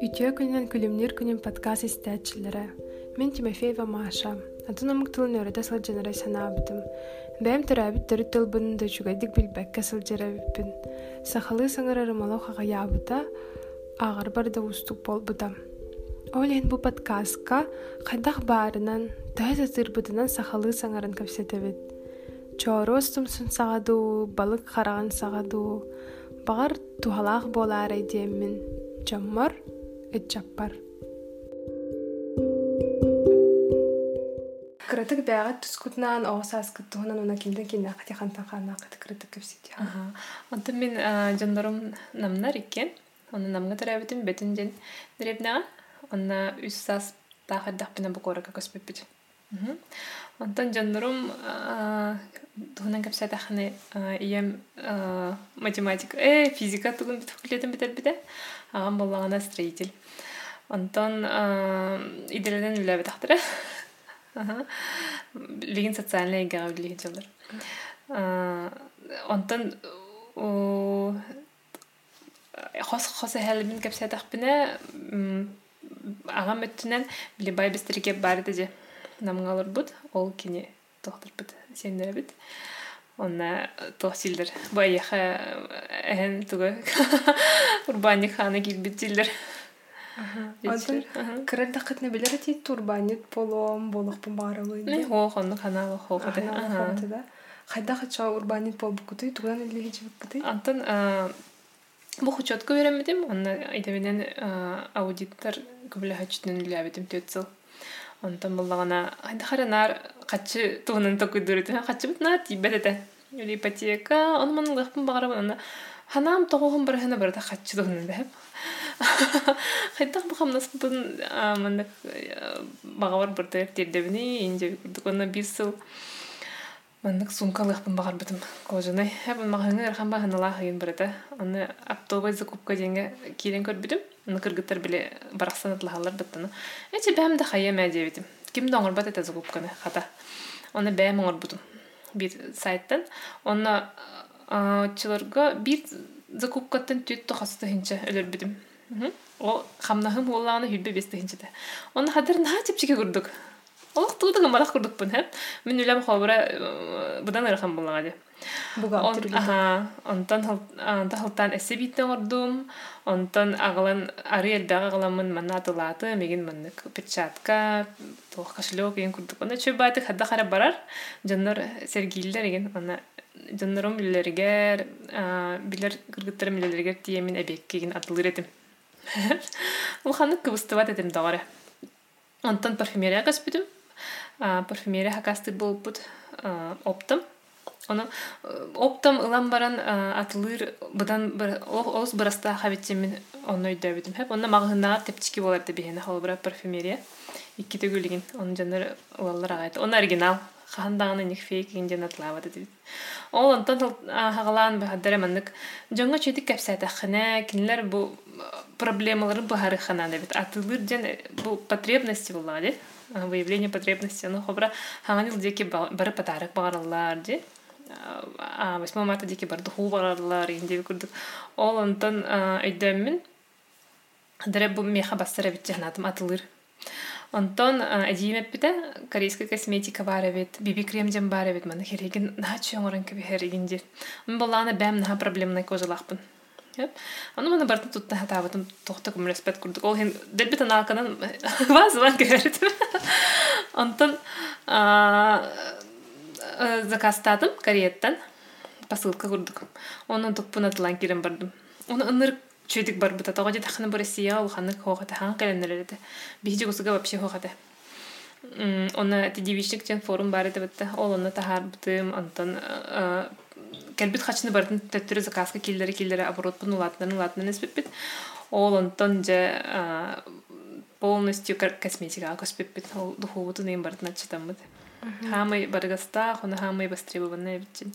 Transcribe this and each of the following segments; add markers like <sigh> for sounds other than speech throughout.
Үтіе күнінен күлімнер күнін подкаст истәтчілері. Мен Тимофеева Маша. Атын омук тылын өрөдө сылжанарай санаабытым. Бәм төрәбит төрү тылбынын да чугайдык билбәккә сылжарабиппин. Сахалы саңырары мало хағаябыта, ағар барда устук болбыта. Олен бу подкастка хайдах баарынан, тәһә тырбытынан сахалы саңарын кәпсетебит. Чоростум сын сагаду, балык хараган сагаду, багар тухалаах болаар эдиэммин. Чаммар, эчаппар. Кырытык бәгат тускутнан оғсас кыттуһунан уна кинден киннә хатихантан хана кыт кырытык кепсити. Ага. Онтон мен жондорум намнар иккен. Оны намга төрәбитим бетин ден деребнага. Онна үс сас тахаддах бина букорака көспеппит. Онтон жондорум туһунан кепсетахны ием математика, э физика тугун бит факультетин битер бите. Агам боллагана строитель. Онтон иделеден үләбе тахтыра. Ага. Лигин социальная игра билиги жылар. Онтон хос хос хәлбин кепсетахпина агам өттүнен били бай бистерге барды же намгалар бут ол кини сендер бит онна тохсилдер баяха эхен туга урбани хана килбит жилдер Онтон кырында кытны билер ти турбанит полом болохпун баарылы. не хо хонну хана хо ходе Хайда хача урбанит пол букуты туган или хичи букуты. антон бу учетку беремедим онна айдабинен аудиттор көбүлө хачтын төтсыл онтон буллагана айда харанар качы туунан токуйдурут качы бутна тибетете или ипотека оны манын лыхпын багарабын онна ханам тогугун бар хана барда качы туунан деп <laughs> хайдах бахам наспын мандак багавар барда тирдебини инже курдук онна бир сыл мандык сумкалыхпын багар бытым кожаный хэбын махаңы архан баханалах ген барда аны автобус закупка денге кирен көрбүдүм аны кыргыттар биле бараксан атлахалар быттаны эче бәм да хая мәдебитим ким доңор бат эте закупканы хата. Аны бәм оңорбудум бир сайттан. Онна чыларга бир закупкаттан түт тохасты хинче өлөрбүдүм о хамнахым улланы хүлбе бесте хинчете оны хадыр на чепчике курдук. Олох туудыга марах курдукпун хэп. Мен үлем хобра будан ырхан буллага ди. Бухгалтер. Аха, онтон онтон халтан эссе биттен ордум. Онтон агалан ары элбага агаламын манна тулаты, меген маннык печатка, тох кошелек ген курдук. Оны чөй баты хадда хара барар. Жаннар сергиллер ген аны жаннарым билерге билер кыргыттарым билерге тиемин эбек ген атылыр этим. <laughs> Ул ханы кыбыстыбат этим дагары. Онтон парфюмерия каспидим. парфюмерия хакасты болбут оптом. Оны оптом ылан баран атылыр быдан оз бараста хабитчемин онно өйдөбүдүм хеп. Онна магынаа тепчики болар деп бихене холбара парфюмерия. Икки төгүлеген onun жандар улалар агайт. Оны оригинал хандаганы ник фейк инден атлава dedi. Ол онтон хагалан бахадара маннык жоңго чөтүк кепсатахына кинлер бу проблемаларын бахары хана деп. Атылыр ден бу потребности була деп. выявление потребности. Ну, хобра, ханганил деки бары подарок багаралар, де. 8 марта деки бары духу багаралар, инде күрдүк. Ол онтон өйдөммүн. Дере бу меха бастыра бит жахнатым атылыр. Онтон әдиемеп бите корейская косметика бар бит, биби крем жем бар бит, мана хереген на чоңорын кеби хереген де. Мен боланы бәм на проблемный кожалахпын. Аны мана барты тутта хатабытым тохта күмреспет курдук. Ол хен делбит аналканан <laughs> ваз ван керет. Онтон закастадым Кореяттан посылка курдук. Онун тукпун атылан кирен бардым. Оны ыныр чөйдик бар бута тога же тахны бар Россия ол ханы хогата хан календарede. Бихи гусуга вообще хогата. Оны тидивичник тен форум бар еді бітті. Ол оны тахар бітім, антон кэлбит хачны бартын төттүрү заказка киллери киллери оборот пун улатнарын улатнарын эспеппит ол онтон же полностью косметика көспеппит ол духовутун эм бартын ачытаммыт хамый баргаста хоно хамый востребованный битчин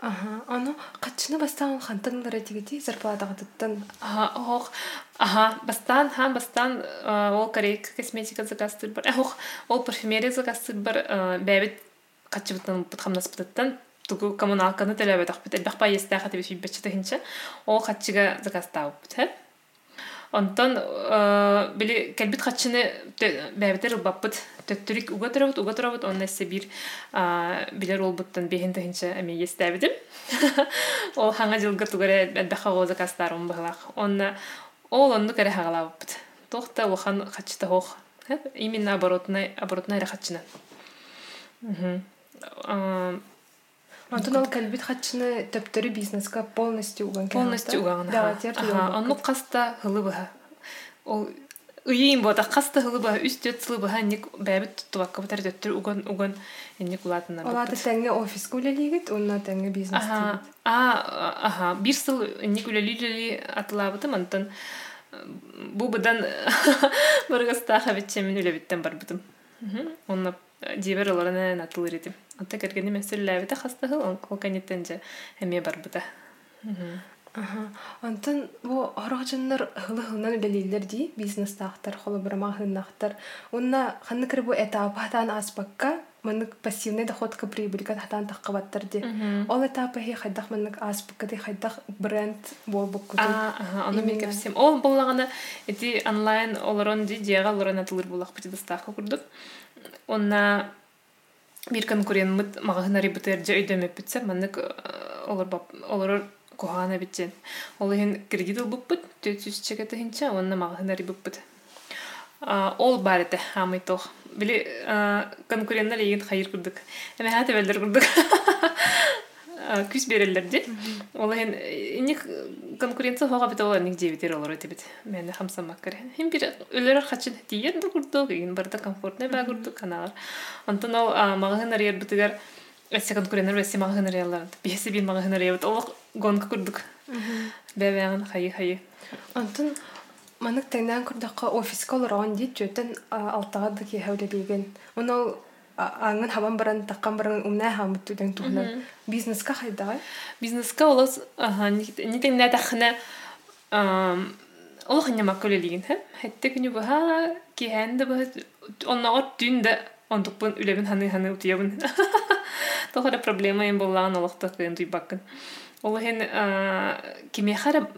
Ага, аны качны бастан хантанлары тигити зарплатага туттан. Ох, ага, бастан, хам бастан ол корейка косметика закастыр бар. Ох, ол парфюмерия закастыр бар, бәбит качыбытын бутхамнас бутаттан тугу коммуналканы телебет ахпит элбах ба естэ хати бит бит ол хатчыга закастау бит Онтон били кэлбит хатчыны бәбитер баппыт төттүрик уга турабыт уга турабыт онна эссе бир билер олбуттан бехин тахинча эми естәбидим. <laughs> Ол хаңа жылга тугаре бәдбәхә гоза кастарым бахлак. Онна ол онну кере хагалабыт. Тохта ухан хатчыта хох. Именно оборотная оборотная хатчына. Онтон ол кэлбит хатчыны төптөрү бизнеска полностью уган полностью уган. Да, тер Онну каста хылыбыха. Ол ыйын бота каста хылыбыха үстөт сылыбыха ник бәбит туттубакка бутар төттөр уган уган ник улатына. Олаты тәңге офис күлелигит, онна тәңге бизнес. Аха, а, аха, бир сыл ник үлелили атылабытым, онтон бу быдан <laughs> баргастаха битчемин үлебиттен барбытым. Онна дибер оларына натылыр идим. Онта кергени мәсәлләбите хастахыл, ол канеттенже әме барбыта. Аха. Онтон бу хорогжыннар хылы-хылынан үлелилер ди, бизнес тахтар, холы бирма хыннахтар. Онна ханны кер бу этап хатан аспакка, маннык пассивный доходка прибыльга хатан тахкабаттар ди. Ол этапы хи хайдах маннык аспакка ди хайдах бренд бол букку. А, аха, аны мен кепсем. Ол боллагана эти онлайн олорон ди диага олорон атылыр булак бити дастака курдук. Онна бир конкурент магазинары битер өйдөмөп битсе, маннык олор бап олор кухана битсен. Ол хин кредит буппут, төтүс чекете хинча, онна магазинары буппут. Ол бар эте хамый тох. Били конкуренттер еген хайыр курдук. Эме хаты белдер курдук. <laughs> күз берелер ди. Ол хин ник конкуренция хога бит олар ник дебитер олар эте бит. Мен хамсамак кер. Хим бир өлөр хачы диен да курдук, еген барда комфортный ба курдук каналар. Антон ол магазиндар ер битигер Эссе конкуренттер бесе магазиндар ялар. Бесе бин магазиндар ябыт. Ол гонка курдук. Бәбәгән хайы хайы. Антон манык тәңнән курдакка офиска олорон дит жөтен алтага да ки хәүле биген. Аңын хабан баран таккан баран умна хамыт түдән тухна. Бизнеска хайда. Бизнеска олос аха ни тәңнә тахна ол хanya маккөле лиген һәм хәтта күнү баха ки хәнде баха ондукпун үлебин ханы ханы <laughs> проблема ем боллаган олохта кыйын туйбаккын. Ол хен кимехара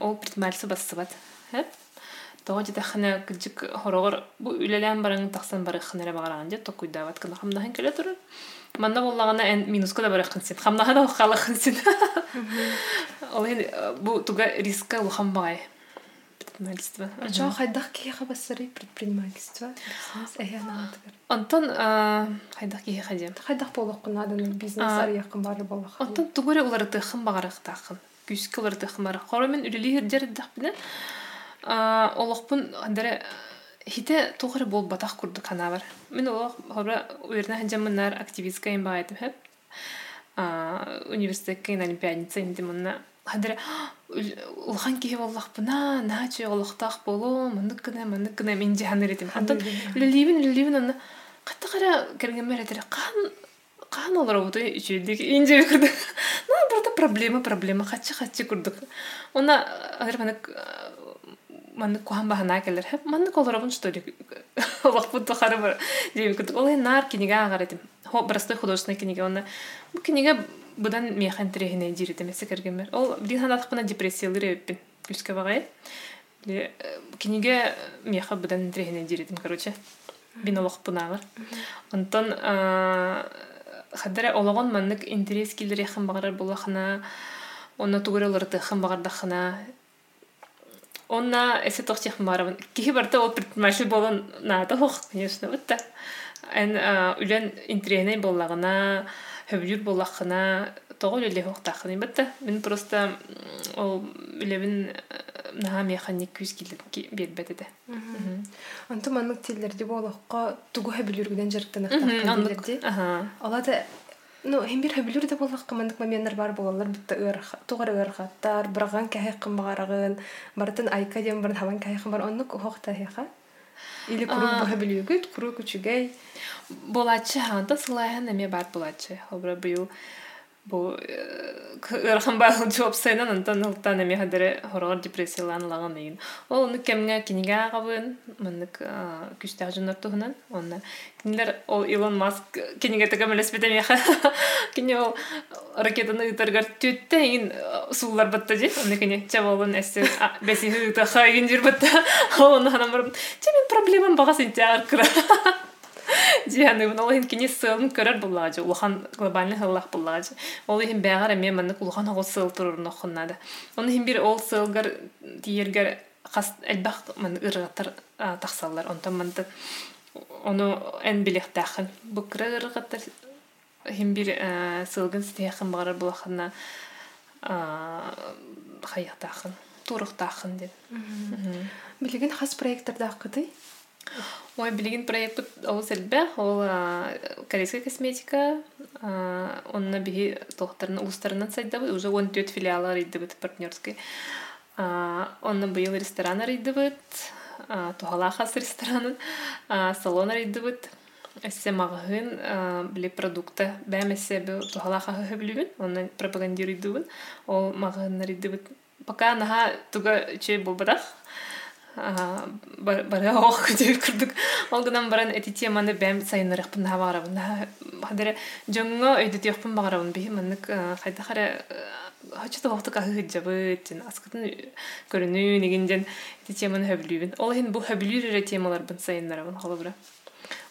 ол предпринимательство бассыбат. Хэп? Того жита хана кыжык хорогор бу үлелен барың таксан бары ханара багаран же токуйдабат кына хамнахан келе турur. Манда боллагана эн минуска да баракын сен. Хамнаха да халахын сен. Ол хен бу туга риска улхан багай. Предпринимательство. Ача хайдах ки хабасары предпринимательство. Бизнес эһанатыгар. Антон хайдах ки хадем. Хайдах болок кына да бизнес ар якын бары болок. Антон тугуре улар тыхын багарак тахын. Күскө улар тыхын бары. Хоромен үлели Олокпун андere хите тугуре бол батах курду канавар. Мен олок хора уерна ханжамынар активистка им баайтым хеп. Университетке олимпиадница инде мунна хадыр улхан кие боллах бuna наче олохтах болу мындык кына мындык кына мен жаханыр этим антон лиливин лиливин аны катта кара кергенмер этер кан кан олар инже ну burada проблема проблема хачы хачы курдук. Она маннык кухан бахана келер хеп маннык олар бун что ли олох бут хары бар дем курдук ол нар кинига агар этим простой художественный книга он бу книга будан механ трехине дири демесе кергенмер. Ол билин ханатык бuna депрессиялыр эппин күскө багай. Киниге меха будан трехине диридим, короче. Бин олох бунагыр. Онтон хадара ологон маннык интерес килдер яхан багарар булахына. Онна тугуралар тыхан багардахына. Онна эсе тохтех барабын. Кихи барта ол предприниматель болон нада хох, конечно, вот так. Эн үлен интерене боллагына хөбүр боллахына тоҕо үлеле хоқтахын бытта мен просто ол үлебин наха механик күз килет бербет эте анту маннык тиллерди болохко тугу хөбүлүргүден жарыктанактакканди алада ну хем бир хөбүлүр да болохко маннык моменттер бар болалар. Бутта тугар ырхаттар быраган кәһәккын багарагын бартын айка дем барын хаван кәһәккын бар. Оннук хохта хеха или куру хөбүлүгүт куру күчүгэй. Болачы ханта сылайхан эме бар болачы. Обра быйыл бу ырхан баал жооп сайнан онтон ылтан эми хадары хорогор депрессиялаан лаган деген ол уну кемге киниге агабын мынык күстәк жонор туһунан онна. Кинилер ол илон маск киниге текемелеспет эмеха кини ол ракетаны ытаргар түттэ ин суулар батта же оны кини чаболун эссе беси ыта хайгин жир батта. <laughs> Оны ханам барып чемин проблемам бага сентягар кыра <laughs> Дианы бу ол кини сылын көрөр буллага же улахан глобальный хыллах буллага же ол хин бягар эме маннык улахан ол сыл турur нохуннада оны хин бир ол сылгар диергер хас элбах ман ыргатар тахсаллар онтон манты оны эн билехтахын бу кыра ыргатар хин бир сылгын стехын багар булахана хаяктахын туруктахын деп. Билеген хас проекттарда кытай Ой, билигин проект ол сэлбэ, ол корейская косметика, он на биги тохтарын улустарынан сайдабы, уже он төт филиалы рейдыбыт партнерской. Он на быйыл ресторан рейдыбыт, тухала хас ресторанын, салон рейдыбыт. Эссе мағығын тухала хахы білігін, оны ол мағығын. Пока туга чей болбадақ, бара ох <laughs> деп курдук ол гынан баран эти теманы бәм сайынырыкпын на барабын хадере жоңго өйдө тиякпын багарабын би маннык хайда хара хачыта вакыты кахы хыджабыт жен аскытын көрүнүү негенден эти теманы хөблүүбүн ол хин бу хөблүүрүрө темаларбын сайынырабын холобура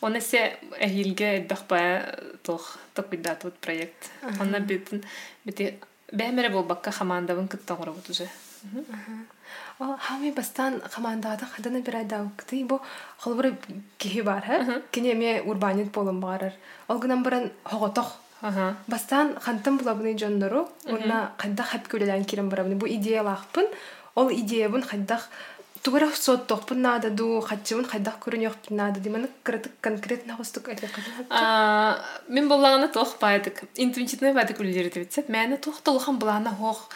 он эсе эхилге эдбах бая тох токуйдатыбыт проект. Онна битин бити бәмере болбакка хамандабын кыттан курабыт уже. Ол хами бастан командада хадана бир айда укты бу холбур кихи бар ха. Кине ме урбанит болом барар. Ол гынан баран хоготох. Бастан хантам булабыны жондору. Онна кайда хап көлелән кирен барабыны. Бу идея лахпын. Ол идея бун хайдах тугара сот тохпын нада ду хатчыбын хайдах көрүн йокпын нада диманы кырытык конкретно хостук айтып А мен боллаганы тох байдык. Интуитивный байдык үлдерди битсет. Мәне тох толхан булана хох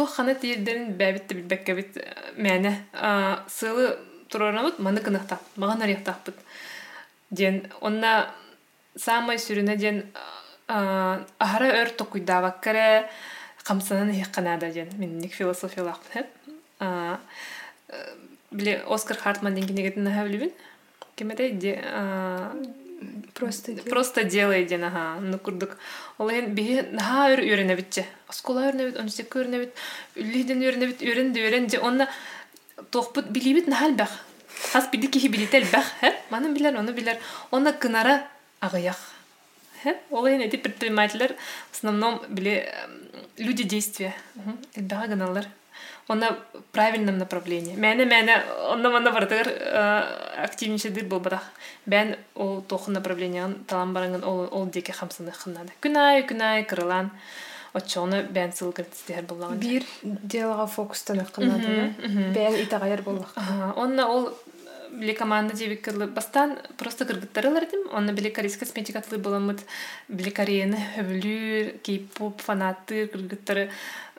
туох хана тиердерин бэбитте билбеккебит мэне сылы турарабыт маны кынахтап маған арыяктаппыт ден онна самай сүрүнэ ден ахара өр токуйдабаккаре камсанан хикканада ден минник философиялакпын хеп биле оскар хартман денгенегетин нахабилибин кемеде Просто Просто делай аха. Ну курдук. Ол ен бие наха өр үйрене битче. Оскола үйрене бит, университет үйрене бит, үллиден үйрене бит, үйрен де үйрен де онна тохпут. Хас биди кихи билител бах, оны. Онна кынара агыях. Хэ? Ол ен эти предпринимательлер в основном люди действия. Оны правильном направлении. Мәне мәне онна мана бардыр активничедир был барах. Бән ол тохын направленияган талан баранган ол ол деке хамсаны хыннады. Күнай күнай кырылан очоны бән сылгыр тистер булган. Бир делага фокустан кынады. Бән итагайыр булган. Онна ол биле команда дебик кырлы бастан просто кыргыттарылар дим. Онна косметика атлы буламыт. Биле кореяны хөбүлүр, кей-поп фанаты кыргыттары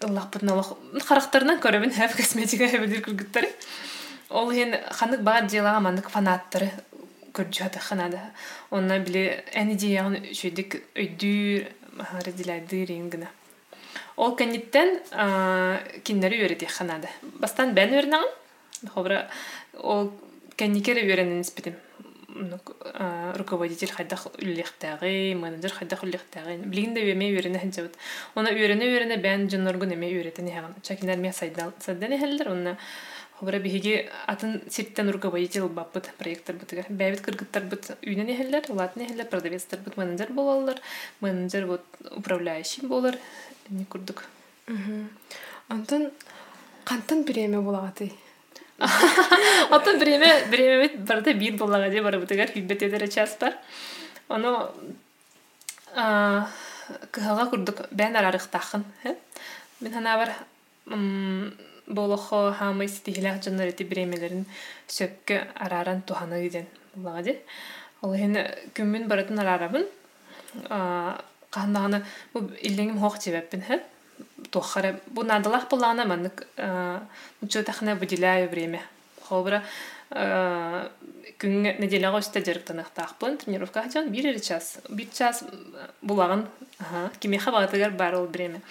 ыллахпытын олох характарынан көрөбүн хэв косметика хөбүлүр кыргыттары. Ол хен ханык баа делага мандык фанаттары көржаты ханада. Онна биле әни диягын шүйдік өйдүр, радилайдыр енгіна. Ол кәнеттен киннері өреті ханада. Бастан бән өрнағын, хобра ол кәнникері өренін іспетім. руководитель хайдах үллехтәгы, менеджер хайдах үллехтәгы. Билгин дә өме өрене хәҗәбет. Оны өрене өрене бән җонноргы неме өретене һәм чакинлар ме сайдан садданы хәлләр, онна Хобра биһиги атын ситтен руководитель баппыт проекттар бытыга. Бәбит кыргыттар быт үйнен эхеллер, латны эхеллер, продавецтар быт менеджер болалар, менеджер вот управляющий болар. Не курдук. Антон кантан биреме булагаты? Атын биреме биреме бит барда бир булага де бар бытыгар фидбет едер час бар. Оно а кыһага курдук бән арарыктахын. Мен хана бар болохо хамы стихилах жаннар эти биремелерин сөккө араран туханы гиден булага ди. Ол хен күмүн баратын арарабын. А кандаганы бу иллеңим хох жебеппин хэ. Тухара бу надалах булана манык мучу тахна выделяю время. Хобра күн неделяга өстө жарыктанактакпын тренировка жан бир час бир час булагын Ага, кимеха багатыгар бар ол бреме.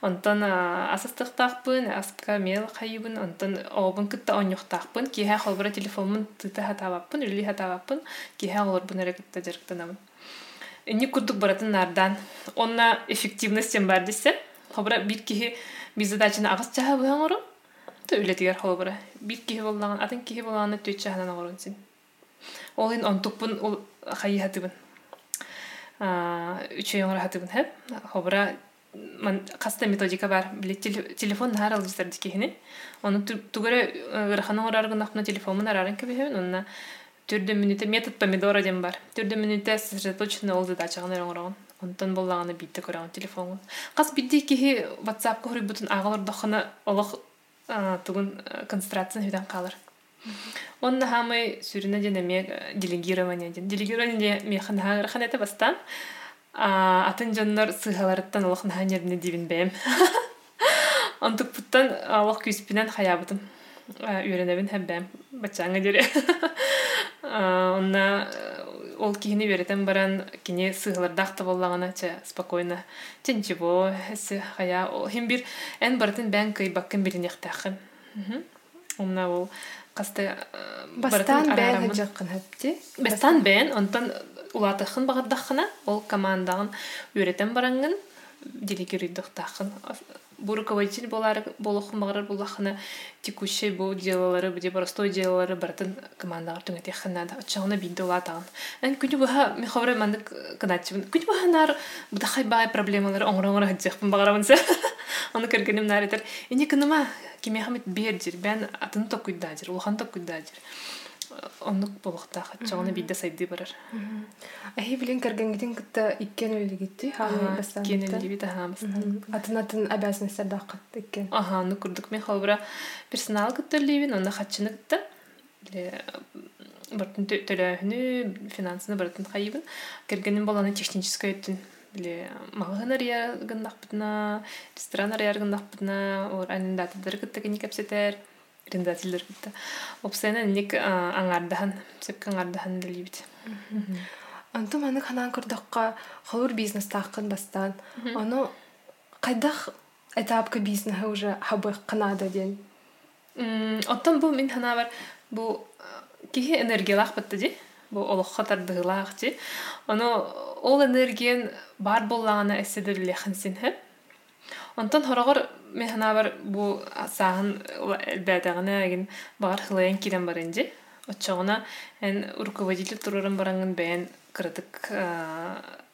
Онтон асыстыктаакпын, аска мел хайыбын, онтон обун кытта онюктаакпын, киһа холбара телефонмун тыта хатабаппын, үли хатабаппын, киһа олорбун эре кытта жарыктанамын. Инни курдук баратын нардан. Онна эффективностен бар десе, холбара бир киһи бир задачаны агыс чаха буяңору, то үлетигер холбара. Бир киһи боллаган, атын киһи боллаганы төт чаханан агорун син. Ол ин онтукпун ул хайыхатыбын. үчөйөң рахатыбын хэп хобра ман каста методика бар. Биле телефон нар алыстар дикехини оны тугара раханың ораргынахна телефонун арарын кебехен онна түрдө минуте метод помидора дем бар. Түрдө минуте сосредоточенно ол задачагын оңорогон онтон боллаганы битте көрөгөн телефон кас бидди кихи whatsapp көрүбүтүн агалар дохана олох тугун концентрацияны хүден калыр Онна хамы сүрүнө жана ме делегирование ден. Делегирование ме хана хана это бастан. Атын жаннар сыгаларыттан олох наханерне дибин бем. <laughs> Онтук путтан алох күспинен хаябытым. Үйренебин һәм бәм. Бачаңа дере. <laughs> Онна ол кихини беретен баран кини сыгалардакта боллагана ча спокойно. Тенчебо, эсе хая. Хим бир эн бартын бән кый баккын билин яктакын. Онна ол касты бастан бән жақын хәпте бастан бән онтан улатыхын багырдахына ол командагын үйретен барангын делегируйдыктахын бу руководитель болар болохун багырар булахына текущий бу делалары бу простой делалары бартын командага түңетехына да очагына бинде улатагын эн күнү буха михавра мандык кыначыбын күнү буха нар будахай бай проблемалар оңроңор хаджахпын багарабынса <laughs> аны кергеним наретер эне кыныма кимехамит бердир бен атын токуйдадир улхан токуйдадир. Оннук болохтаах чоғуна бидде сайды барар. Ахи билин кергенгитин кытта иккен өлигитти ханы бастан кен элибит ахамыз атын атын обязанностьтер даккат иккен. Аха ну курдук. Мен холбура персонал кытта ливин онна хатчыны кытта. Бартын финансыны бартын хайыбын. Кергенин боланы технический өттүн. Биле ресторан ор арендатор кытта кини кепсетер арендательдер кытта опсена ник аңардахан сепке аңардахан билибит Анту манык ханан кырдакка холур бизнес таакын бастан. Ону кайдах этапка бизнеса уже хабы канада ден. Оттон бу мин хана бар бу кихи энергиялах бытты ди. Бу олохха тардыгылах ди. Ону ол энергиен бар боллагана эседерлехин син хеп. Онтон хорогор мен хана бар бу саһын элбәтәгенә ген бар хылыян кирен бар инде. Оччоғына эн руководитель турарын барангын бәйін кырдык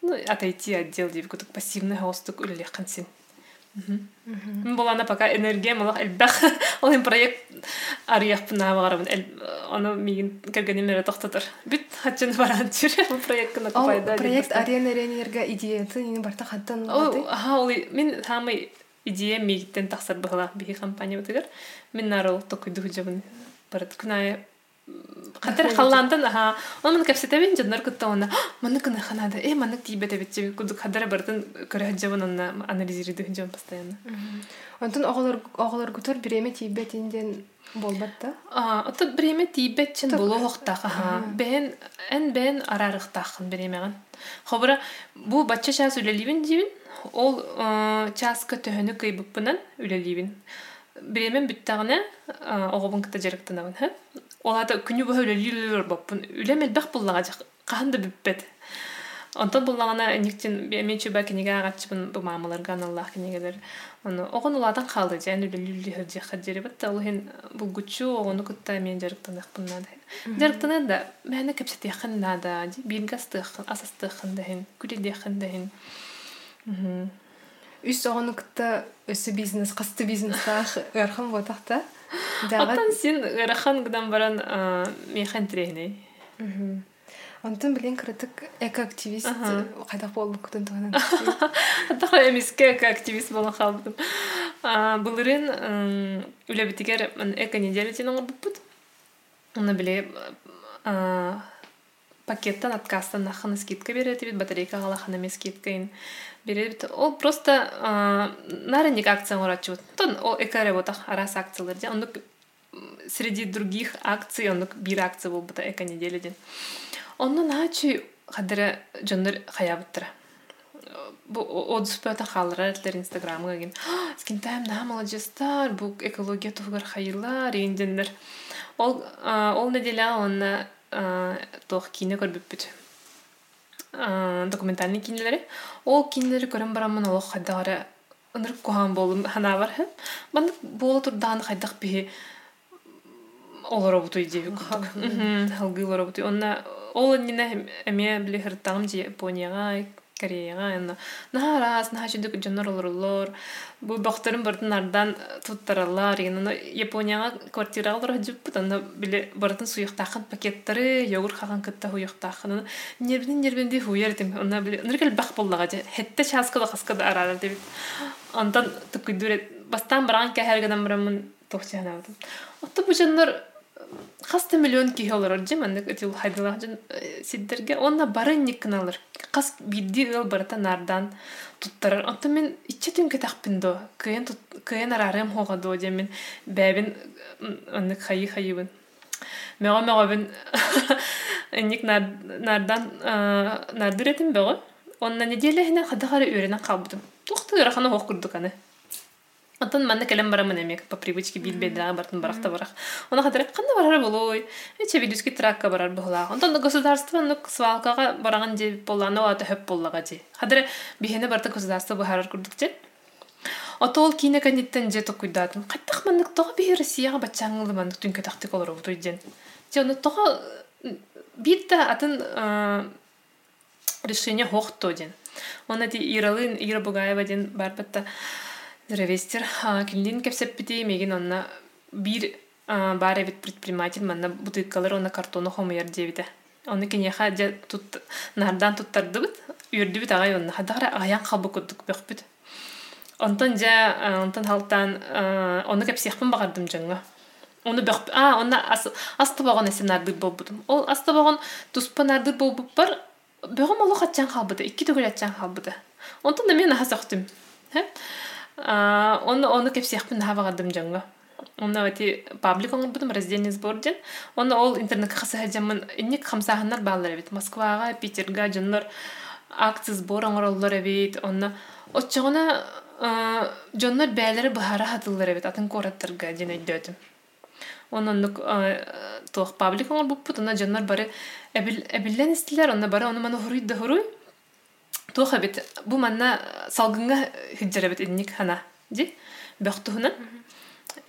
ну отойти отдел деп күтік пассивный хаостык үлелеққан сен Болана пока энергия элбах <laughs> ол им проект арыяк пына багарабын аны мигин кергенем мере токтотор бит хатчын баран жүр <laughs> бу проект кына капайда проект ариен эренерга идеясы нин барта хаттан ха ол мен самый идея мигиттен тахсар быхла бихи компания бутыгар мен нарыл токуйду жабын барат күнай Хатер халлантан аха он мен кепсетебин жандар кытта она маны кына ханада э маны тибе тебет жеби кудук хадара бартын көрө жабын онна анализириду жон постоянно онтон оголор оголор гутор биреме тибет инден болбатта? А ото биреме тибет чен боло хоктах аха бен эн бен арарыктахын биремеган хобра бу бачча час үлелибин дибин ол часка төһөнү кыйбыппынан үлелибин биремен бүттагына оғобын кыта жарыктанабын олата күнү бу өлө лилер баппын үлемел бак буллага жак каханда бүппет онтон буллагана никтин мен чуба кинеге агачыбын бу мамаларга аналлах кинегелер оны огон уладан калды жан хыржы хаджери бат ал хен бул гучу огону кытта мен жарыктанакпын нада жарыктанан да мэне кепсет якын нада биргастыхын асастыхын да хен күледехин да хен үс огону кытта өсү бизнес касты бизнес ырхым ботакта Оттан син ырахан гыдан баран механ трехне. Онтон билен критик экоактивист кайдак болуп кутун туган. <laughs> Атаха эмиске экоактивист болон халдым. Булырын үлебитигер эко неделя тен оңорбуппут. Уна биле пакеттан откастан нахана скидка берет бит батарейка галахана ме скидка ин берет ол просто нарынник акция оңорачыбыт тон ол эко работа арас акциялар же ондук среди других акций ондук бир акция болбута эко неделяден. Оннон ачы хадыра жоннор хаябыттыра бу одус пөтө халлар этлер инстаграмга ген скинтайм на молодежьстар бу экология тугар хайылар инденнер ол ол неделя онна тох кине көрбүппүт документальный кинелери ол кинелери көрөн барамын ол хайдагара ыныр кухан болум ханабар хэ баны боло турдаан хайдак бихи олоробутуй деби курдук халгы олоробутуй онна ол нине эме биле хыртагым Японияга Кореяга энна нахарас наха чүдүк жонор олоруллор бу бактарын бартын ардан туттаралар ген Японияга олор жуппут онна биле бартын суюктакын пакеттары йогурт хаган кытта хуюктакын нербин нербинди хуяр тем онна биле ныргел бак боллага же хетте часкада хаскада аралар деп ондан тукуйдуре бастан баран кәһәргәдән барамын тохчанабым отто бу жонор хаста миллион киһи олорор дьи маннык ытыл хайдылаажын сиддерге онна барын никкыналар хас бидди ыл барата нардан туттарар. Онто мен ичче түнкө тахпин до кыйын кыйын арарым хога до дем мен бэбин оннык хайы хайыбын. Мега <laughs> ник нардан нардыретим бего онна неделя хина хадагары үйренен калбыдым тухты рахана хох курдук аны. Антон манна келем барамын эмек по привычке бил бедрага бартын барахта барах. Она хадыр кандай барар болой. Эче видюски тракка барар бохла. Антон государство ну свалкага бараган же болланы ата хөп боллага же. Хадыр бихене барта государство бахарар курдук же. Отол кине каниттен же токуйдатын. Каттах маннык тога би Россияга бачаңылы маннык түнкө тактик олор утуйден. Же оны тога битта атын решение хохто ден. Оны ди Иралын Ира Бугаева ден барбатта Здравейстер. Килдин кепсеппити меген онна бир бар эбит предприниматель манна бутылкалар онна картону хомуяр дебите. Оны кенеха же тут нардан туттарды бит. Үрдү бит агай онна хадагара аян калбы кудук бөхбүт. Онтон же онтон халтан оны кепсехпин багардым жаңга. Оны бөх а онна асты багон эсен нарды болбудум. Ол асты багон туспа нарды болбуп бар. Бөгөм олу хатчан калбыды. Икки түгел хатчан калбыды. Онтон да мен ахасактым. Хэ? Он оны кепсиякпын хавагадым жаңга онна вати паблик оңорбутум раздельный сбор ден оны ол интернетке хасахаджамын инник хамсаханнар баалар эбит москвага питерга жоннор акция сбор оңороллор эбит онна отчогуна жоннор бээлери бахара хатыллар эбит атын кораттарга ден өйдөтүм ононнук туох паблик оңорбуппут онна жоннор бары эбиллен истилер онна бары оны мана хуруй да хуруй туоха бит бу манна салгынга хиджеребит инник хана ди? Бөхтуһуна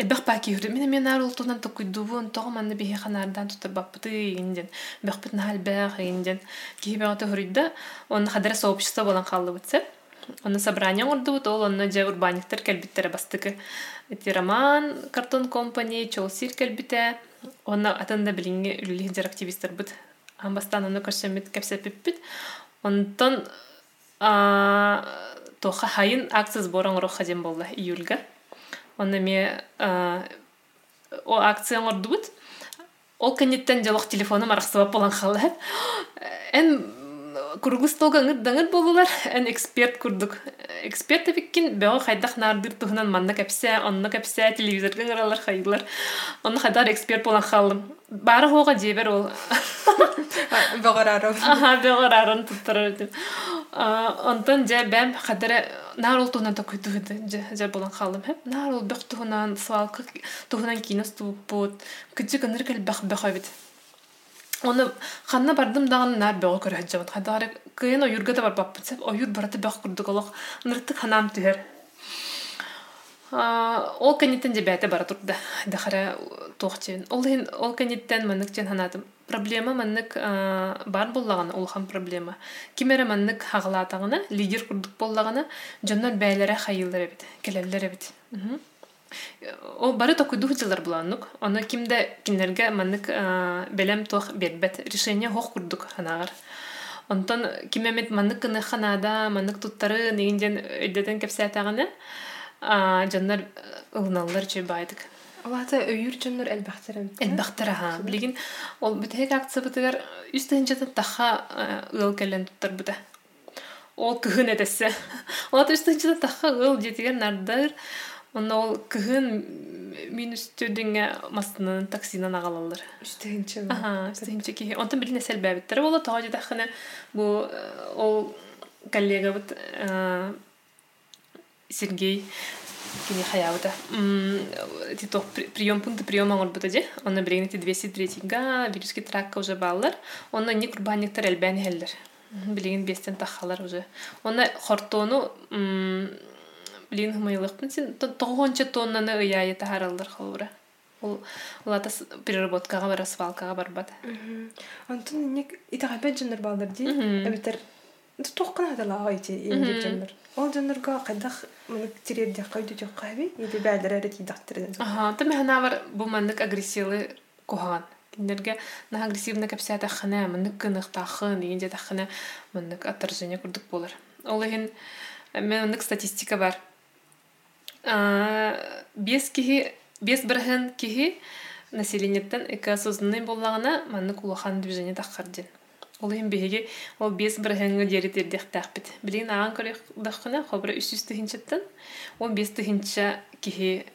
эбэх паки хүрдү мен мен ар ултунан токуйдубун тоо манна бихи ханардан тутар баппыты инден бөхпүт нахал бэх инден кихибегата хүрүйда он хадара сообщество болан халлыбытса онна собрание урдубут ол онна же урбаниктер келбиттере бастыкы эти роман картон компани чолсир келбите онна атында билинге үллихдер активистер быт амбастан ону көрсөмүт кепсепиппит онтон тоха хайын акция сборың роха дем болла июльга оны ме о акция ордубут ол кенеттен жалок телефоном араксыбап болан халы эн <gasps> кургус толга ыңыр даңыр болулар. Эн эксперт курдук. Эксперт эбиккин бөҕө хайдах наардыр туһунан манна кэпсэ онна кэпсэ телевизорга ыңыралар хайылар онна хайдар эксперт болан халым бары хоога жебер ол. <laughs> Бөҕөрарым аха бөҕөрарын туттарар онтон же бэм хадара наар ол туһунан токуй туһуды же болан халым хэп наар ол бөх туһунан свалка туһунан кинос тууппут кыджы кыныр кэл бэх бэх Оны ханна бардым даган нар бөгө көрө хаджабат. Хадары кыйын оюрга да бар баппыт сеп оюр бараты бөх курдук олох. Ныртык ханам түһер. Ол каниттен же бәте бара турда. Дахара тоохчен. Ол ол каниттен маннык чен ханатым. Проблема маннык бар боллаган ол хам проблема. Кимере маннык хаглатагына лидер курдук боллагына жоннор бәйләре хайылдыр бит. Келелләр бит. О бары токуйдух жылар буланнык. Оны кимде кинерге маннык белем тох бербет решение хох курдук ханагар. Онтон кимемет маннык кыны ханада маннык туттары негинден өйдетен кепсәтагына жаннар ылналар чөй байдык. Олата өйүр жоннор элбахтарам. Элбахтара ха. Билигин ол бүтек акция бутыгар үстен жата таха ыл келен туттар бута. Ол кыһын этесе. Олата үстен жата таха ыл жетигер нардар Онна ол кыһын мин үстөдүңө мастынын таксинан агалалар. Үстегенче. Аха, үстегенче ки. Онтон билин эсел бәбиттер боло тоо жедахына бу ол коллега вот Сергей кини хаябыта титох прием пункты приема орбута же онна брегнити 203 га вирусский тракка уже баллар онна не курбанниктар элбен хеллер билигин бестен тахалар уже онна хортону билигин хымайлыкпын сен тогонча тоннаны ыяйы тахаралдар холура ол улата переработкага бара свалкага барбат онтон ник итагапет жоннор балдар ди? Эбитер тохкана дала айти инди жоннор ол жоннорго кайдах мынык тирерде кайду жок кайби иди бәдер эре тидактырын аха та механа бар бу мандык агрессивлы кухаган киндерге на агрессивно капсята хана мындык кынык тахын дегенде тахына мындык отторжение курдук болар. Ол эгин мен мындык статистика бар. Бес кихи бес бірхін кихи населениеттен экосознанный боллагана мандык улахан движение тахардин ол эм беге ол бес бірхінгі дері тердехтахпит билин аган көрек дахына хобра үс үс тыгынчаттан он бес тыгынча кихи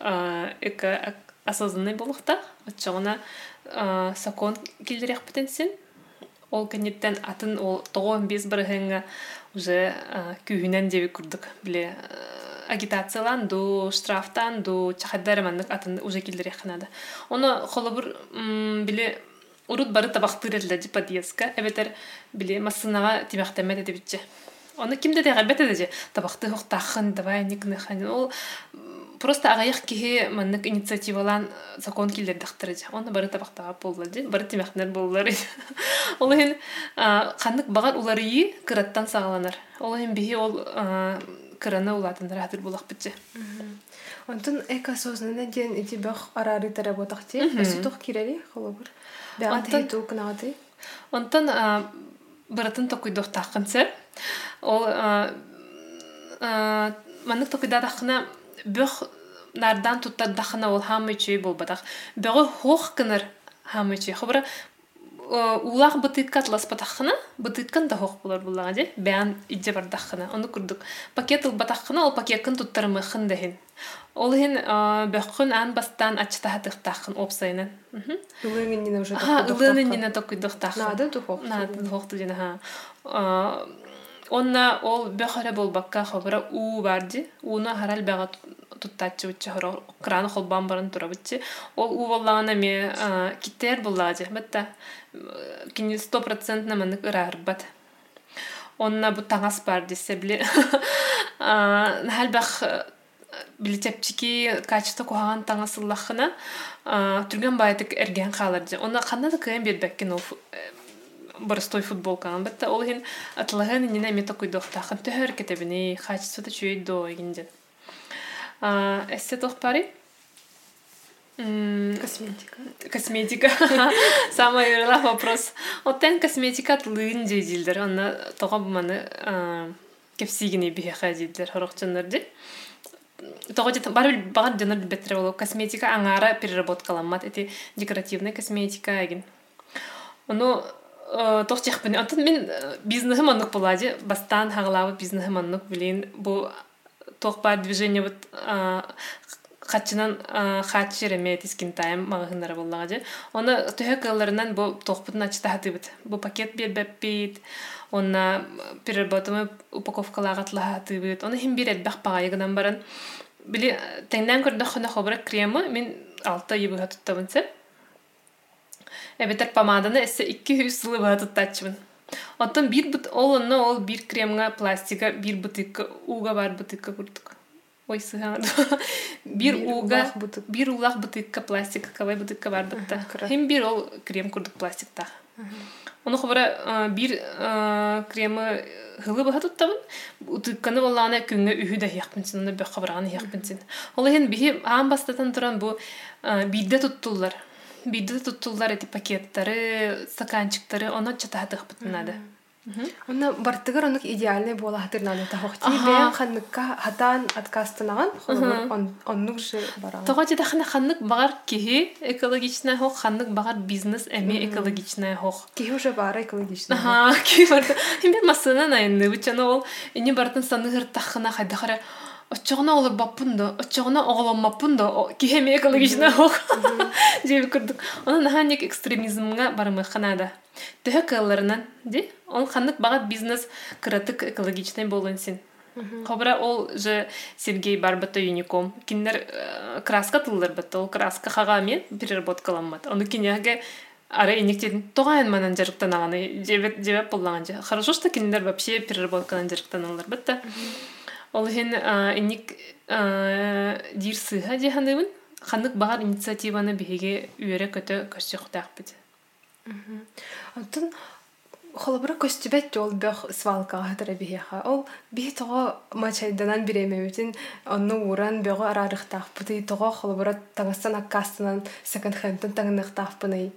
эко осознанный болуктах отчоғына сакон килдерехпитен сен ол кенеттен атын ол тоғон бес бірхінгі уже күйінен деби агитацияланду штрафтанду чахаддары маннык атын уже килдерехнада оны холобур биле урут бары табактырылды подъездка эбетер биле массынага тимяхтемет этибитче оны кимде де габет эдеже табакты хоктахын давай никныхан ол просто агаяк кихи маннык инициативалан закон килдердахтырыжы оны бары табактага боллады бары тимяхнер боллар <laughs> ол хин каннык багар улары кыраттан сагаланар. Ол хин бихи ол кыраны улатындар хатыр булак битче онтон экосознанный диэн ити бах арары таработах ти. Өсүтох кирери холобур бягаты ту кнагаты онтон быратын токуйдох тахкынсы ол маннык токуйда тахкына бөх нардан туттадахына ол хамы чүй болбатах бөгө хох кыныр хамы чүй хобра улах бытыкка атлас батахына бытыккан да хох булар буллага же бәян идже бардахына оны курдук. Пакет ыл батахына ол пакеткын туттарымы хын дехин ол хин бөхкүн ан бастан ачтахатыхтахын опсайнан улыңын уже ылынын нина токуйдухтахын нады тухох нады тухохту жена ха онна ол бөхөрө болбакка хобра у барди уна харал бага туттачы бутча хоро краны холбан барын тура бутчи ол у боллагана ме киттер боллаже бетта кини сто процентна манык ырарбат онна бу таңас бар десе биле халбах билетепчики качество кухаган таңасыллахына түрген байтык эрген халар же онна кандай да кыйын бербеккен ол боростой футболканы бетта ол хин атлаган нина мета куйдохтахын төһөр кетебини качеството чүйдо гинден эссе тохпари косметика. косметика. <laughs> Самый ырлах вопрос. Оттен косметика тылыын жейдилдер онна тога буманы кепсигини бихеха дилдер. Хорокчоннорди того же бар багар жанар бетре болуп косметика аңара переработкаламат эти декоративный косметика эгин ону тох чехпен антон мен бизнесым аннык булади бастан хагалабы бизнесым аннык билин бу тох бар движение вот хатчынан хат жереме тискин тайм магыннара боллага же оны төһө кылларынан бу тохпутун ачтахатыбыт бу пакет бербеппит онна переработамы упаковкалагатлахатыбыт оны хим бир элбах багайыгынан баран. Били теңнен көрдөх хона хобра кремы мен алта ебыга туттабынсы эбетер помаданы эссе икки хүс сылы быга туттачыбын Оттон бир бут ол онно ол кремга пластика бир бутыкка уга бар бутыкка курдук. Ой сыган бир уга бир улах бутыкка пластик кавай бутыкка бар бутта. Хем бир ол крем курдук пластикта. Оны хобара бир кремы хылы баха туттабын. Утыкканы боллаана күнгө үһү да хиякпын син оны бөх хабараганы хиякпын син. Ол ehen бихи аан бастатан туран бу бидде туттуллар. Бидде туттуллар эти пакеттары стаканчиктары оны чатаатыхпытынады Онна бартыгар онук идеальный бола хатырнаны тахохти бен ханныкка хатан откастынаган оннук же баран. Тога жеда хана ханнык багар кихи экологичная хох ханнык багар бизнес эми экологичная хох. Кихи уже бара экологичная. Ага, кихи барда. Химбе масына бучана ол ини бартын саныгыр тахына хайдахара оччоғона олар баппундо оччоғона оголоммаппундо кихеме экологична ох жеби <laughs> курдук онун наханик экстремизмга барымы ханада төһө кылларынан ди ол ханнык багат бизнес кыратык экологичный болын син Хобра ол же Сергей барбата юником. Киндер э, краска тыллар бата. Ол краска хага мен переработкаламмат. Оны киняге ара инектедин тоғайын манан жарыктан аганы жебет жебеп боллаган же. Хорошо, что киндер вообще переработкадан жарыктан алар бата. Ол хен иник дир сыха же ханыбын. Ханнык багар инициативаны биһиге үйөрө көтө көсчөктак бит. Антон холобура көстүбет ол бөх свалкаға тара биһиэха ол биһи тоҕо мачайданан биремебитин онну уран бөгө арарыхтаахпыты тоҕо холобура таңастан аккаастынан секонд хендтен таңыныхтаахпыный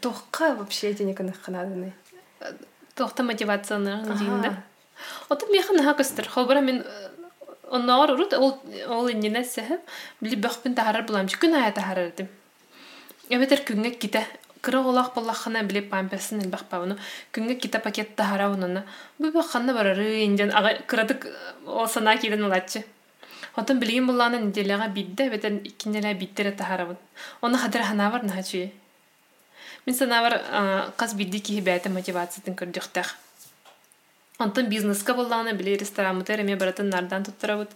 тоққа вообще тенекыныхханадыны Тоқта мотивацияны дийинде. Отын механ наха көстөр. Холбара мен онноор урут ол ол иннене сәһә били бөхпин тахарар буламчы күн ая тахарар дим. Эбетер күнгә китә кыра олақ боллахана биле памперсын илбах пауну күнгө кита пакет тахара унуна бу бу ханна барары инден ага кырадык о сана киден улачы Отон билген булланы неделяга бидде бетен иккинделе биттере тахарабын. Оны хадыр ханавар нахачуе. Мин санавар каз бидди ки бәте мотивациятын көрдүктәх. Онтон бизнеска булланы биле ресторан мутер эме баратын нардан туттарабыт.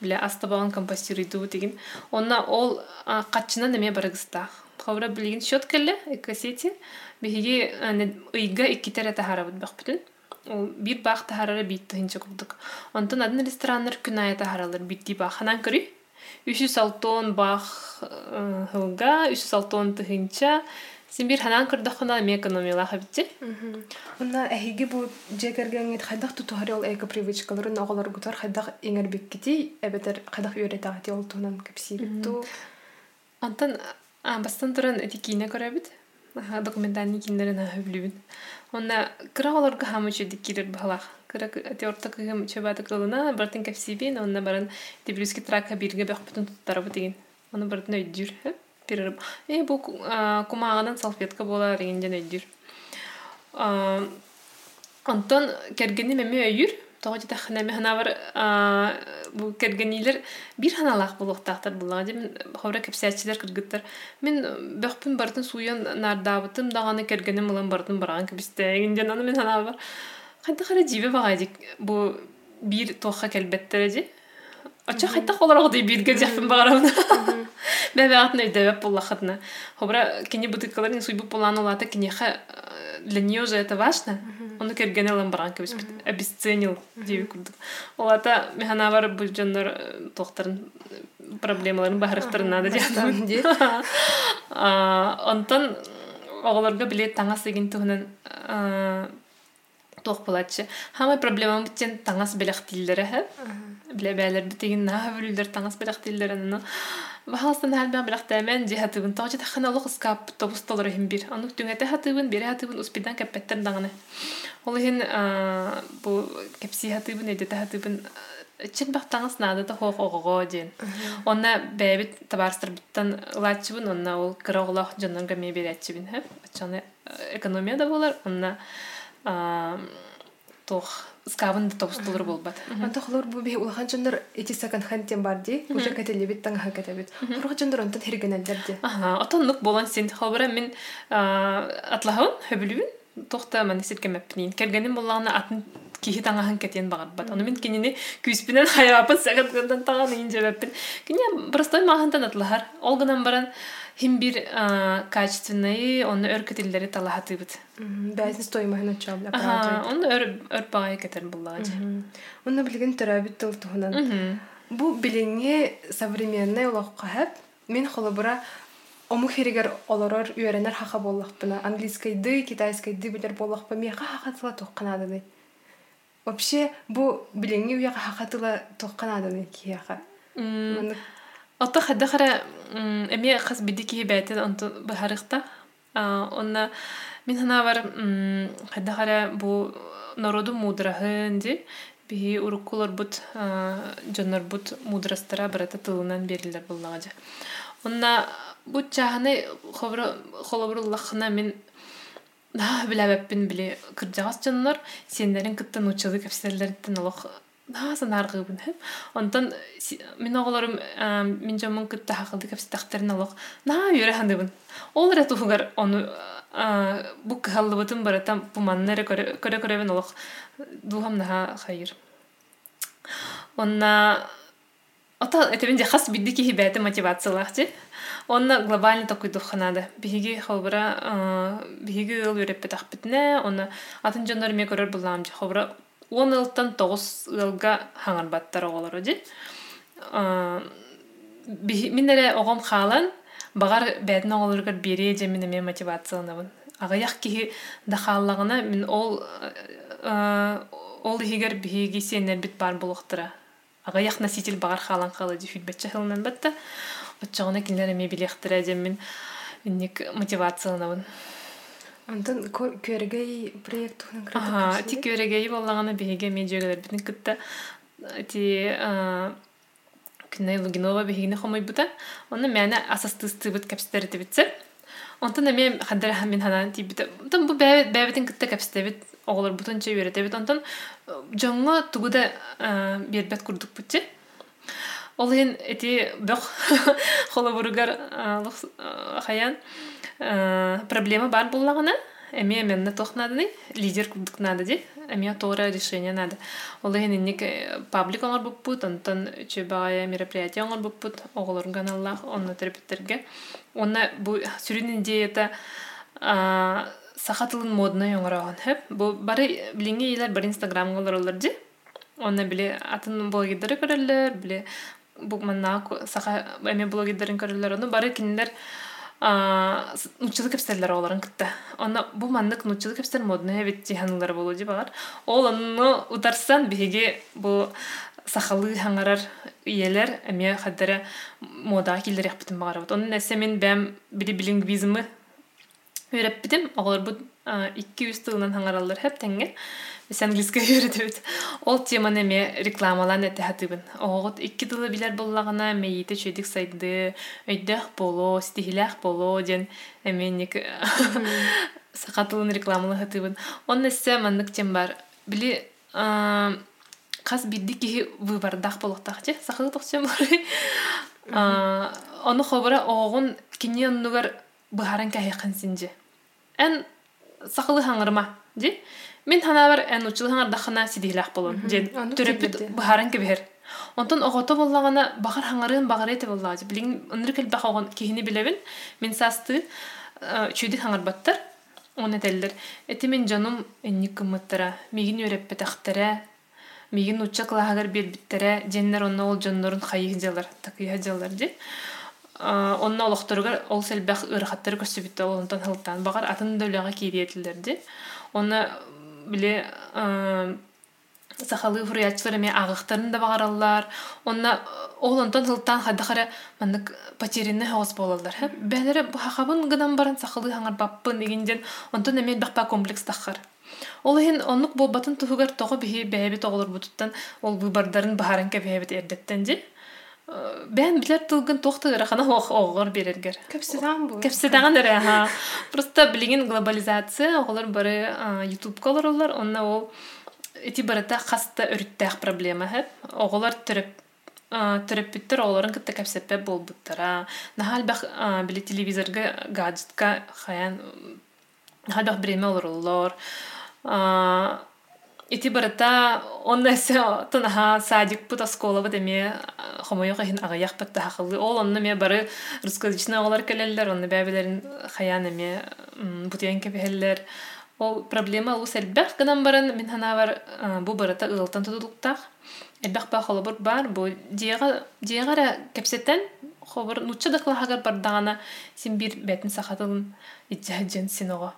Биле астабаган компостируйду деген. Онна ол катчынан эме барыгыстах. Хавра билген счет келе экосети. Биһиги ыйга иккитер тахарабыт бакпытын. Ол бир бак тахарары битти хинче курдук. Онтон адын рестораннар күн ая тахаралар битти баханан көрү. 306 бах хылга, 306 тыгынча. Син бир ханан кырдахына ме экономиялах битти. Онна эһиги бу жекергеңит хайдах тутуһари ол эко привычкаларын оголор гутар хайдах эңер биккити эбетер хайдах үйрөтагати ол туунан кепсиитту Антон а бастан туран этикине көрөбүт. Документальный киндерин хөблүбүн. Онна кыра олорга хамычы дикирер балах. Кыра теорта кыгым чөбаты кылына бартын кепсибин, онна баран тибрюски трака бирге бөхпүтүн туттарабы деген. Оны бартын өйдүр. Перерып. Э бу кумаганан салфетка бола дегенден өйдүр. Антон кергени меме өйүр. Тоҕо жета ханами ханавар бу кергенилер бир ханалах булуктактар булага дем ховра кепсячилер кыргыттар. Мен бөхпүн бартын суян нардабытым даганы кергеним улан бартын барган кебистегинден аны мен ханавар. Кайда кара жибе багадик бу бир тоха келбеттер Ача хайта холорого ди бирге жафын багарам. <laughs> Бәбе атны өйдөп буллахатна. Хобра кини бутыкаларын суйбу булан улата кини ха для нее же это важно. Он кергене ламбаран кебис обесценил диби курдук. Олата механавар бу жандар тохтарын проблемаларын бахырыктарын надо ди. <laughs> Онтон оголорго билет таңас деген туһунан тох булачы. Хамай проблема битен таңас белек тилдере ха. Биле бәлерди деген на бүлдер таңас белек тилдерен. Бахалстан хәлбән белек тәмен җиһатыбын тагы таханалык скап тобусталар һәм бир. Аны түңәтә хатыбын бер хатыбын успидан кәпәттәр дагыны. Ол һин бу кепси хатыбын әдә хатыбын Чин бак таңас нады да хох ого ден. Онна бәбит табарстыр биттан лачыбын, онна ол кыроглах жаннан гаме берәтчибин һәп. Ачаны экономия да булар, онна тох скавын да тобустулар болбат. Онта холор бу бе улахан жондар эти секонд хендтен бар ди. Уже кателебит таң ха катебит. Урга жондар онтан хергенелдер ди. Аха, отонлук болан син хабара мен атлаһын хөбүлүн тохта мен сиркемепнин. Кергеним булланы атын кихи таңаһын кетен багар бат. Аны мен кинини күспинен хаябын сәгәт таган инжебеппин. Кине простой махантан атлахар. Олгынан баран Хим бир качественный, он өркөтүлдери талахатыбыт. Бәзин стоимаһын очабла. Ага, он өр өр багай кетер буллаҗы. Онны билген төрәбит тыл туһунан. Бу билеңе современный улак кахап, мен холобура Ому херигер олорор үйренер хаха боллахпына. Английский ды, китайский ды билер боллахпы. Тоққанадыны. Вообще, бу тоққанадыны кияха. Отто хадда хара эми хас биди ки бәтен онто бахарыкта. Онна мин хана бар хадда хара бу народу мудраһын ди. Би урукулар бут жоннор бут мудрастара барата тылынан берилер буллагы. Онна бу чаханы хобро холобруллахна мин <laughs> да билебеппин биле кыржагас жоннор сендерин кыттан учылы кепсерлерден олох нааса наргыбын хэп онтон мен оголорум а, мен жомун кытта хакылды кепстахтерин алок наа юре хандыбын ол рет угар ону бу каллыбытын баратам бу маннере көре көребен олох. Духам наха хайыр. Онна Ота этебин жахас бидди ки хибэте мотивациялахчы. Онна глобальный такой духанада. Биһиги хобра биһиги ыл үреппе тахпитне, онна атын жондар ме көрөр булам жа. Хобра 10 ылтан 9 ылга хаңар баттар оголор ди. Минере огом халан багар бәдин оголоргар бире же мине ме мотивацияланабын. Агаяк ки да халлагына мин ол ол хигер биһиги сенер бит бар булуктыра. Агаяк носитель багар халан халы ди фидбетче хылнан батта. Отчогона кинлер ме билехтире же мин минник мотивацияланабын. Антон көрегей проект тухнан Ага, ти көрегей боллагана биһиге мен жөгөлөр битин кытта ти күнәй лугинова биһигне хомой бута. Онна мәне асастыстыбыт капстерите битсе. Онтон эме хаддар хамин ханан ти бит. Онтон бу бәбит бәбитин кытта капстебит оголор бутунча үйрөтө бит. Онтон жоңго тугуда бербет курдук бутче. Ол ен эти бөх <laughs> холо буругар хаян проблема бар буллагана эме менне тохнады лидер курдук надо ди. Эме тора решение надо ол ен инник паблик оңор буппут онтон чөбагая мероприятие оңор буппут оголорун каналлах онна терапевттерге онна бу сүрүн идеята сахатылын модна оңорогон хеп бу бары билинге илер бар инстаграм голоролор ди. Онна биле атын блогерлер көрөлөр биле бу манна саха эме блогерлерин көрөлөр ону бары кинилер нуччулы кепстерлер оларын кытта. Онна бу мандык нуччулы кепстер модны бит жиһанлар болу ди. Ол онны утарсан биге бу сахалы хаңарар иелер эме хаддара мода килдер япытын багар. Онун нәсе мен бәм бири билингвизмы үйрәппитим. Олар бу 200 тылынан хаңаралар хәп тәңге. Biz английский үйрәтебит. Ол теманы ме рекламалан әте хатыбын. Оғыт икки тылы билер боллагына мейите чөйдик сайды, өйдәх боло, стихилях боло ден эменник сакатылын рекламалы хатыбын. Он нәссе маннык тем бар. Били кас бидди ки выбардах болуктах же, сахылы тохчем бар. Оны хобара оғын кине оннугар быхаран кәһәкән синже. Ән сахылы хаңырма, же? Мен ханабар ән учыл хаңар дахана сидилах болон. Жен төрөпүт бахаран кебер. Онтон огото боллагана бахар хаңарын багар эте боллагы. Билин өнөр кел бахаган кихини билебин. Мен састы чүйди хаңар баттар. Оны телдер. Эти мен жаным энни кымыттара. Мигин өреппе тахтара. Мигин уча клагар бербиттере. Женнер онно ол жоннорун хайых жалар. Такый жалар ди. Онна олохторугар ол селбах ырахаттар көсүбүттө олонтон хылтан багар атын дөлөгө кириетилер ди. Оны биле сахалы фуриячылар эме агыктарын да багараллар. Онна ол онтон хылтан хадахара маннык потерянный хос болалар. Бәлере бу хахабын гынан баран сахалы хаңар баппын дегенден онтон эме бакпа комплекс тахар. Ол хин оннук бу батын туһугар тога бихи бәбит оголор бутуттан ол выбардарын бахаран ке бәбит эрдеттен ди. Бән билер тылгын тохтыгара хана огор берергер. Кепсидан бу. Кепсидаган эре ха. Просто билигин глобализация оголор бары YouTube колорлар, онна ол эти барата хаста өрүттәк проблема хәп. Оголор төрөп төрөппүттер оголорун кытта кепсеппе болбуттара. Нахал бах били телевизорга гаджетка хаян нахал бах бреме олорлор. Ити барата онна се танаха садик пута скола бат эме хомойока хин агаяк патта хакылы. Ол онна ме бары русскоязычный оголар келелер, онна бәбелерин хаян эме бутян кепелер. Ол проблема ул сәлбәх гынан баран мин хана бар бу барата ылтан тутулуктак. Элбәх ба холобур бар бу диага диагара кепсеттен хобыр нучча даклагар бардагана син бир бетин сахатын итжаджен синого.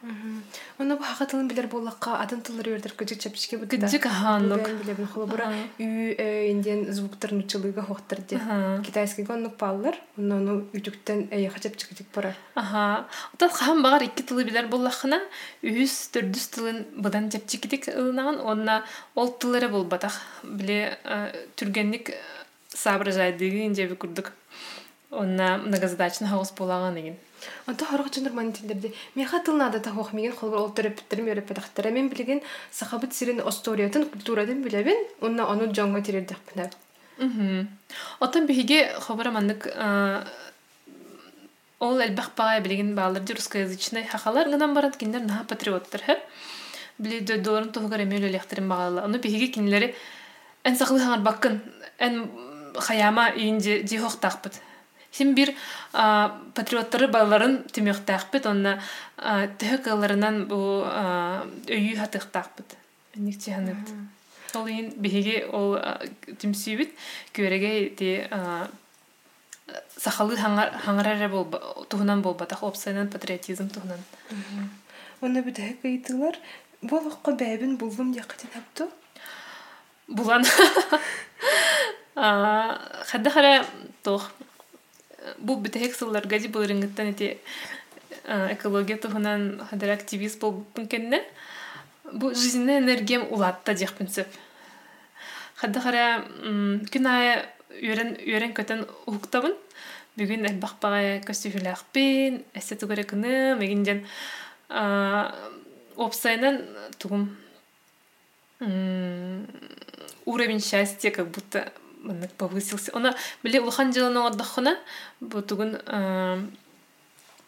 Оны бу хакатылын билер боллакка атын тылыр өрдер көжүк чапчике бутта. Гыджык аханлык. Бен билебин холобура үй инден звуктарын учылыга хоктар ди. Китайский гоннук паллар, оны үтүктен эйе хачап чыгык барар. Аха. Отат хам багар икки тылы билер боллакына үс төрдүс тылын быдан чапчикитик ылнаган онна ол тылары болбатак. Биле түргенник соображайдыгы инде би курдук. Онна многозадачный хаус булаган деген Онта хорох чыныр манитилдерди. Меха тылнада та хох меген холбор ол төрөппүттер мөрөп педахтара мен билген сахабыт сирин историятын культурадан билебин. Онна ону жоңго пинап. Мгм. Отон биһиге хобара маннык а, ол элбах бага билеген баалар русскоязычный хахалар гынан барат киндер наха патриоттар хэ. Били дө доларын тугар эмел электрин багала. Ону биһиге кинлери эн сахлы хаңар баккын эн хаяма дихох тахпыт. Син бир патриоттары баларын тимехтахпыт, онна төһө кылларынан бу өйү хатыхтахпыт. Ник чеханыт. Ол ин биһиге ол а, тимсүйбүт күреге ти сахалы хаңарара бол туһунан болбатах опсайнан патриотизм туһунан. Онна бүтэ кыйтылар. Болохко бәбин булдым якытын хапту. Булан. <laughs> А, хадда хара тох. Бу битек сыллар гази булырынгыттан эти экология туһунан хадара активист болбун кенне. Бу жизненная энергиям улатта диэх принцип. Хадда хара м, күн ая үйрен үйрен көтен уктабын. Бүгүн элбах бага көстүфүлэхпин, эссе тугары кыны, мегинден а, опсайнан тугум м, уровень счастья как будто мынык повысился. Она биле улхан жылын оңордохуна бу тугун а,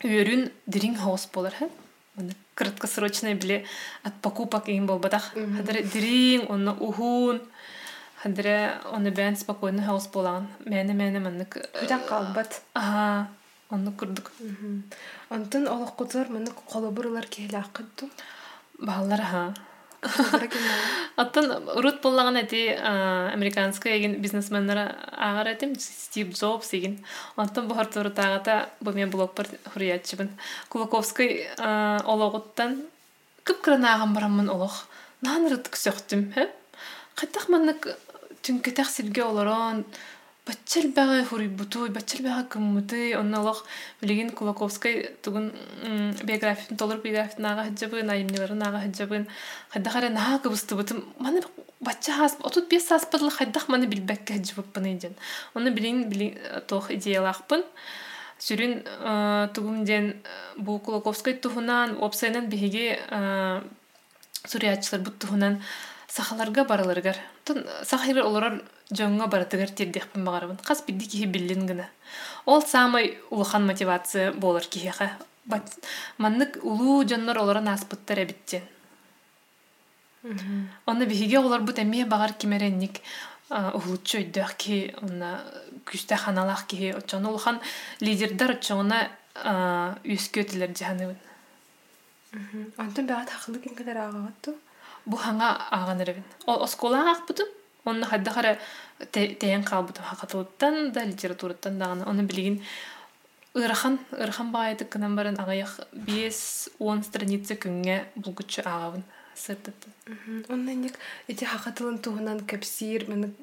үйөрүн дирин хаус болар ха. Мынык краткосрочный биле от покупок им болбатах. Хадыр дирин, онна ухун. Хадыр оны бән спокойный хаус болан. Мәне мәне мынык. Бүтән калбат. Ага, оны курдук. Онтон олох кутар маны колобурлар кейле акытту. Баллар ха. Оттон урут боллаган эти американская еген бизнесменнер агар этим Стив Джобс еген. Оттон бу хартуру тагата бу мен блогпар хуриятчыбын. Кулаковский ологуттан кып кранаган барамын олох. Нанырыт күсөктүм, хэ? Кайтак маннык түнкетак силге олорон баччал бага хури бутуй, баччал бага кыммыты, оннолох билеген Кулаковской тугун м, биографиясын толор биографиясын ага хаджабын, айымныларын ага хаджабын, хайдахара наа кыбысты бутым, маны бачча хас, отут бес сас быдлы хайдах маны билбекке хаджабыппын иден. Оны билин билин тох идеялахпын. Сүрүн э, тугумден э, бу Кулаковской тухунан, опсайнан биһиги э, суриятчылар бут тухунан сахаларга бараларгар. Тон сахайры олорор жоңга баратыгар тирдехпин багарабын. Кас бидди кихи биллин гына. Ол самый улахан мотивация болар кихиха. Бат маннык улуу жоннор олорон аспыттар эбиттен. Онны биһиге олар бут эмие багар кимеренник ухлуччу өйдөх ки онна күстэ ханалах ки очон улахан лидердар очоңна үскөтүлер жаhanыбын. Онтон бага тахылы кенгелер агагатту. Бу хаңа аган эребин. Ол оскола акпытым. Онны хадда хара тейен калбытым хакатылыттан да литератураттан даганы. Оны билигин Ырахан, ырахан баайды кынан барын агаяк 5-10 страница күнгө булгучу агабын сыртыттын. Онна ник эти хакатылын туһунан кепсир мен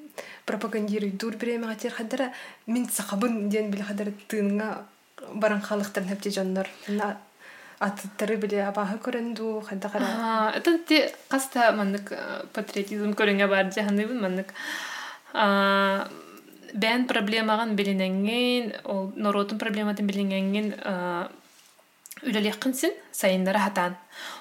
пропагандируй дур бреме гатер хадара мин сахабын ден бил хадара тыынга баран халыктар хепте жоннор. На аттары биле абаһы көрөнду хадагара. Аа, это те каста маннык э, патриотизм көрүнгө бар жаһаныбын маннык. Бән проблемаган билиненген, ол норотун проблематын билиненген үлелekкинсин сайындара хатан.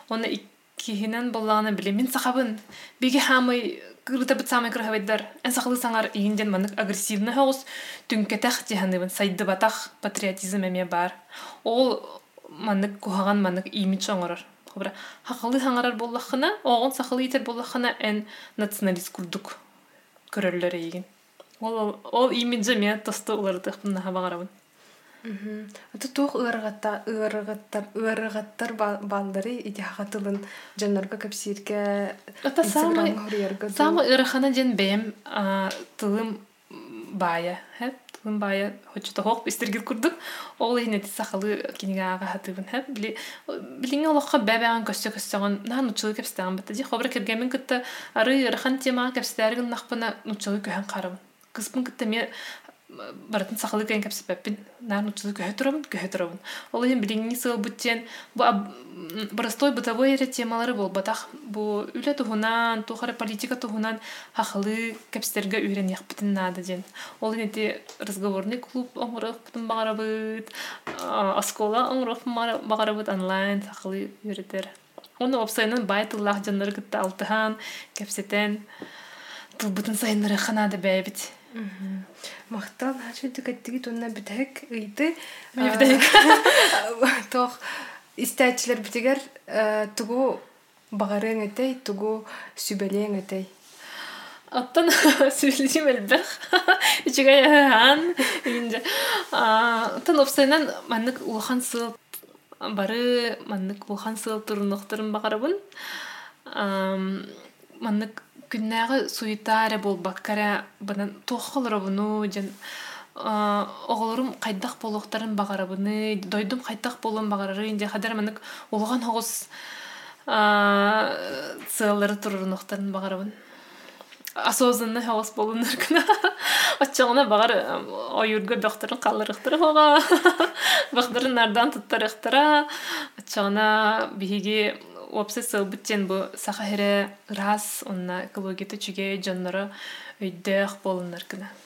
Оны иккиһинен боллаганы биле мин сахабын. Биги хамы кырыта бит самай кырхабайдар. Эн сахлы саңар иинден маннык агрессивны хаус түнкетах жаһаныбын сайды батах патриотизм эме бар. Ол маннык кухаган маннык имидж оңорор. Хобра хакылы хаңарар боллахына, оғын сахылы итер боллахына эн националист курдук көрөрлөр еген. Ол ол имиджи мен тосты уларды хымна хабагарабын. Аты тух ыргатта ыргаттар ыргаттар балдары ити хакатылын жоннорга кепсирге Это самый самый ырахана жен бэм а, тылым бая, хэп тылым бая хочто хок истергил курдук. Ол ине ти сахалы кинига ага хатыбын хэп били билинге олохка бәбәган көстө көстөгөн на нучулы кепстаган бата ди хобра кергемен кытта ары ырахан тема кепстәрген нахпына нучулы көһән карабын. Кыспын кытта ме баратын сахалы кайын кепсеппин наан учулу көһө турабын көһө турабын ол иһин билиңни сыл буттен бу простой бытовой эре темалары болбатах бу үле туһунан тухары политика туһунан хахалы кепстерге үйренияхпытын наада ден ол инети разговорный клуб оҥуруохпутун баҕарабыт а, оскола оҥуруохпун баҕарабыт онлайн хахалы үйретер Оны опсайнын бай тыллах жаннары кытта алтыхан кепсетен тылбытын сайыннары ханады бәйбит Мактал хачу дикаттиги тунна битек ыйты. Мені битек. <laughs> Тох истәчләр битегер тугу багарың тугу әлбәх. Яхан. Инде. Опсайнан маннык улхан сыл бары маннык улхан сыл багарабын. Маннык күннәгы суетаре бол баккара бынан тохолробуну жан оголорум кайдах болохтарын багарабыны дойдум кайдах болон багарары инде хадар маннык улган хогус сыллары турунуктарын багарабын осознанно хавас болунар кына оччоңна багар оюрга бахтарын калырыктыр хога бахтарын нардан туттарыктыра оччоңна биһиги опсе сылбыттен бу сахаһире раз онна экология түчүге жоннора өйдөх болунар кына